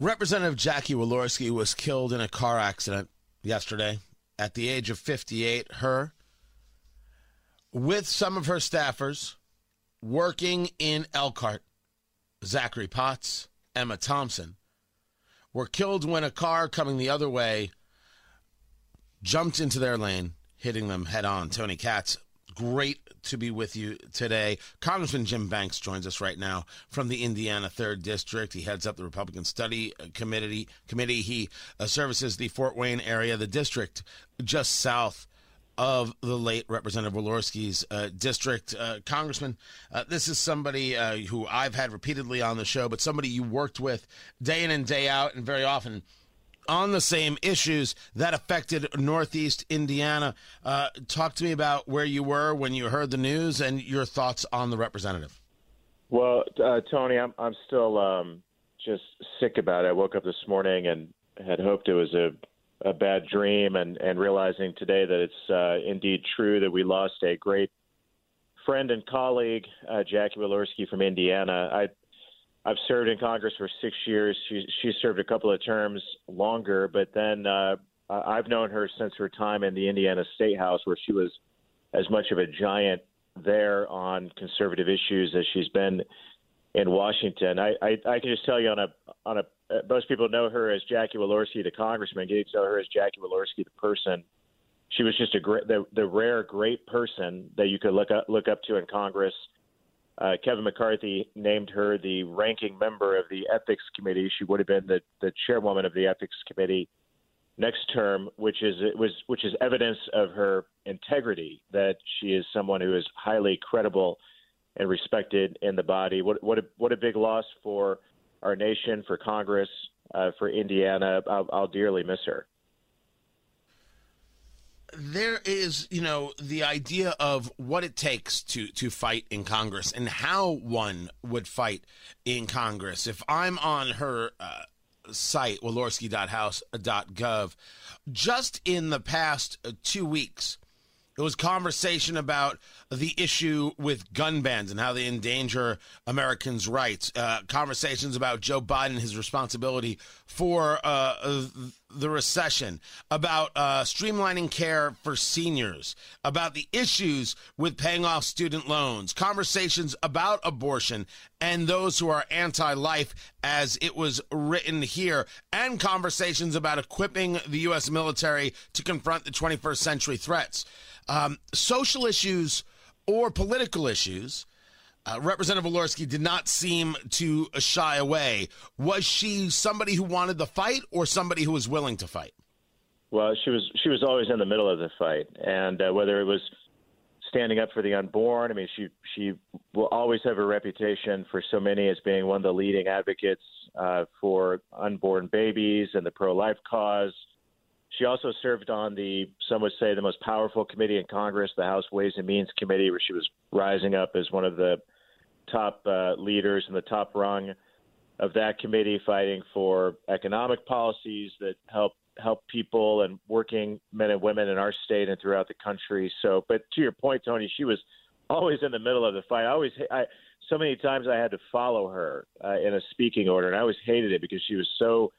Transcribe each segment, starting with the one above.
Representative Jackie Walorski was killed in a car accident yesterday at the age of 58. Her, with some of her staffers, working in Elkhart, Zachary Potts, Emma Thomson, were killed when a car coming the other way jumped into their lane, hitting them head on. Tony Katz, great to be with you today. Congressman Jim Banks joins us right now from the Indiana Third District. He heads up the Republican Study Committee. Committee. He uh, services the Fort Wayne area, the district just south of the late Representative Walorski's uh, district. Uh, Congressman, uh, this is somebody uh, who I've had repeatedly on the show, but somebody you worked with day in and day out, and very often on the same issues that affected Northeast Indiana. Uh, talk to me about where you were when you heard the news and your thoughts on the representative. Well, uh, Tony, I'm I'm still um, just sick about it. I woke up this morning and had hoped it was a a bad dream, and and realizing today that it's uh, indeed true that we lost a great friend and colleague, uh, Jackie Walorski from Indiana. I I've served in Congress for six years. She she served a couple of terms longer, but then uh, I've known her since her time in the Indiana State House, where she was as much of a giant there on conservative issues as she's been in Washington. I, I, I can just tell you on a on a most people know her as Jackie Walorski, the congressman. To know her as Jackie Walorski, the person. She was just a great, the, the rare great person that you could look up look up to in Congress. Uh, Kevin McCarthy named her the ranking member of the Ethics Committee. She would have been the, the chairwoman of the Ethics Committee next term, which is was which is evidence of her integrity that she is someone who is highly credible and respected in the body. What what a, what a big loss for our nation, for Congress, uh, for Indiana. I'll, I'll dearly miss her there is, you know, the idea of what it takes to to fight in Congress and how one would fight in Congress. If I'm on her uh, site, walorski.house.gov, just in the past uh, two weeks, it was conversation about the issue with gun bans and how they endanger Americans' rights. Uh, conversations about Joe Biden, his responsibility for uh, the recession, about uh, streamlining care for seniors, about the issues with paying off student loans, conversations about abortion and those who are anti life, as it was written here, and conversations about equipping the U.S. military to confront the 21st century threats um, social issues or political issues. Uh, Representative Walorski did not seem to shy away. Was she somebody who wanted the fight or somebody who was willing to fight? Well, she was she was always in the middle of the fight, and uh, whether it was standing up for the unborn, I mean, she she will always have a reputation for so many as being one of the leading advocates uh, for unborn babies and the pro-life cause. She also served on the, some would say, the most powerful committee in Congress, the House Ways and Means Committee, where she was rising up as one of the top uh, leaders in the top rung of that committee, fighting for economic policies that help help people and working men and women in our state and throughout the country. So, but to your point, Tony, she was always in the middle of the fight. I always, I, so many times I had to follow her uh, in a speaking order, and I always hated it because she was so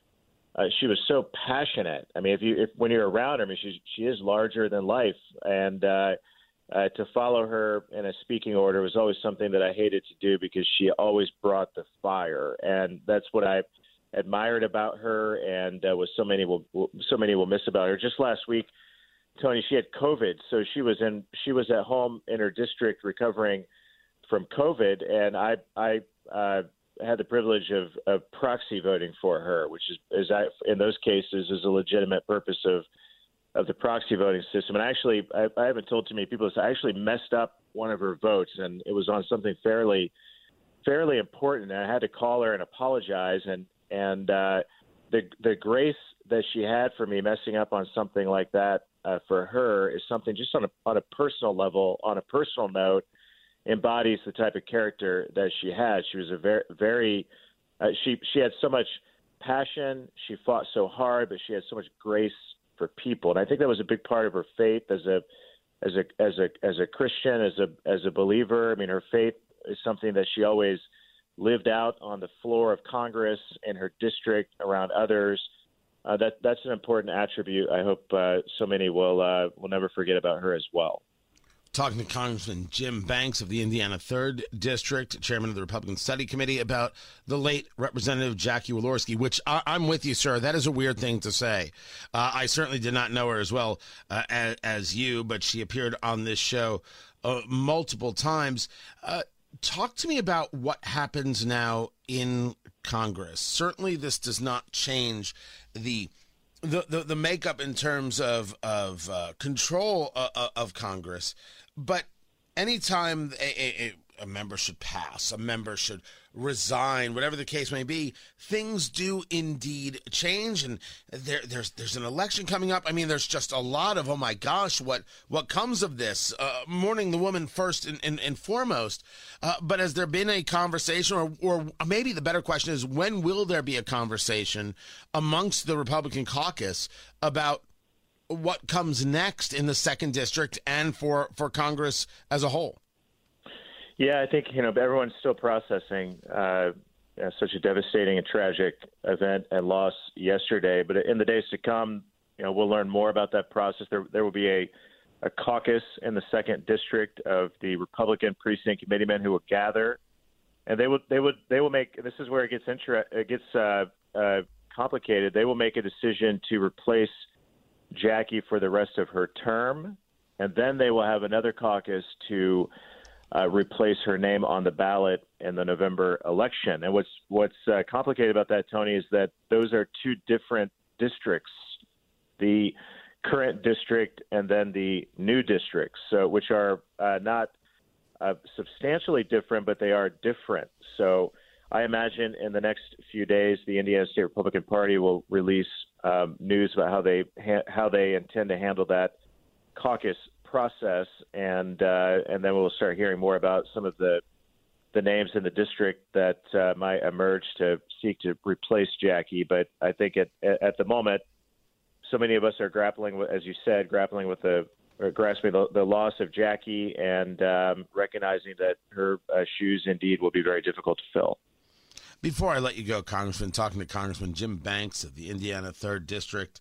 uh, she was so passionate. I mean, if you if when you're around her, I mean, she she is larger than life, and uh, uh, to follow her in a speaking order was always something that I hated to do because she always brought the fire, and that's what I admired about her, and uh, was so many will so many will miss about her. Just last week, Tony, she had COVID, so she was in she was at home in her district recovering from COVID, and I I uh, had the privilege of, of proxy voting for her, which is, is I, in those cases is a legitimate purpose of of the proxy voting system. And actually, I, I haven't told too many people this. I actually messed up one of her votes, and it was on something fairly fairly important. And I had to call her and apologize. And and uh, the the grace that she had for me messing up on something like that uh, for her is something just on a on a personal level, on a personal note embodies the type of character that she had. She was a very, very, uh, she she had so much passion. She fought so hard, but she had so much grace for people, and I think that was a big part of her faith as a as a as a as a Christian, as a as a believer. I mean, her faith is something that she always lived out on the floor of Congress in her district around others. Uh, that that's an important attribute. I hope uh, so many will uh, will never forget about her as well. Talking to Congressman Jim Banks of the Indiana Third District, chairman of the Republican Study Committee, about the late Representative Jackie Walorski. Which I, am with you, sir. That is a weird thing to say. Uh, I certainly did not know her as well uh, as, as, you, but she appeared on this show uh, multiple times talk to me about what happens now in Congress. Certainly, this does not change the the the, the makeup in terms of of uh, control uh, uh of Congress, but anytime a, a, a member should pass, a member should resign, whatever the case may be, things do indeed change, and there, there's there's an election coming up. I mean, there's just a lot of oh my gosh, what what comes of this? Uh, mourning the woman first and, and, and foremost, uh, but has there been a conversation, or or maybe the better question is when will there be a conversation amongst the Republican caucus about what comes next in the second district and for for Congress as a whole? Yeah, I think you know everyone's still processing uh, such a devastating and tragic event and loss yesterday. But in the days to come, you know, we'll learn more about that process. There, there will be a, a caucus in the second district of the Republican precinct committeemen who will gather, and they will, they would, they will make. This is where it gets inter- it gets uh, uh, complicated. They will make a decision to replace Jackie for the rest of her term, and then they will have another caucus to uh, replace her name on the ballot in the November election. And what's what's uh, complicated about that, Tony, is that those are two different districts: the current district and then the new districts, so which are uh, not uh, substantially different, but they are different. So. I imagine in the next few days, the Indiana State Republican Party will release um, news about how they ha- how they intend to handle that caucus process, and uh, and then we'll start hearing more about some of the the names in the district that uh, might emerge to seek to replace Jackie. But I think at at the moment, so many of us are grappling with, as you said, grappling with the or grasping the, the loss of Jackie and um, recognizing that her uh, shoes indeed will be very difficult to fill. Before I let you go, Congressman, talking to Congressman Jim Banks of the Indiana Third District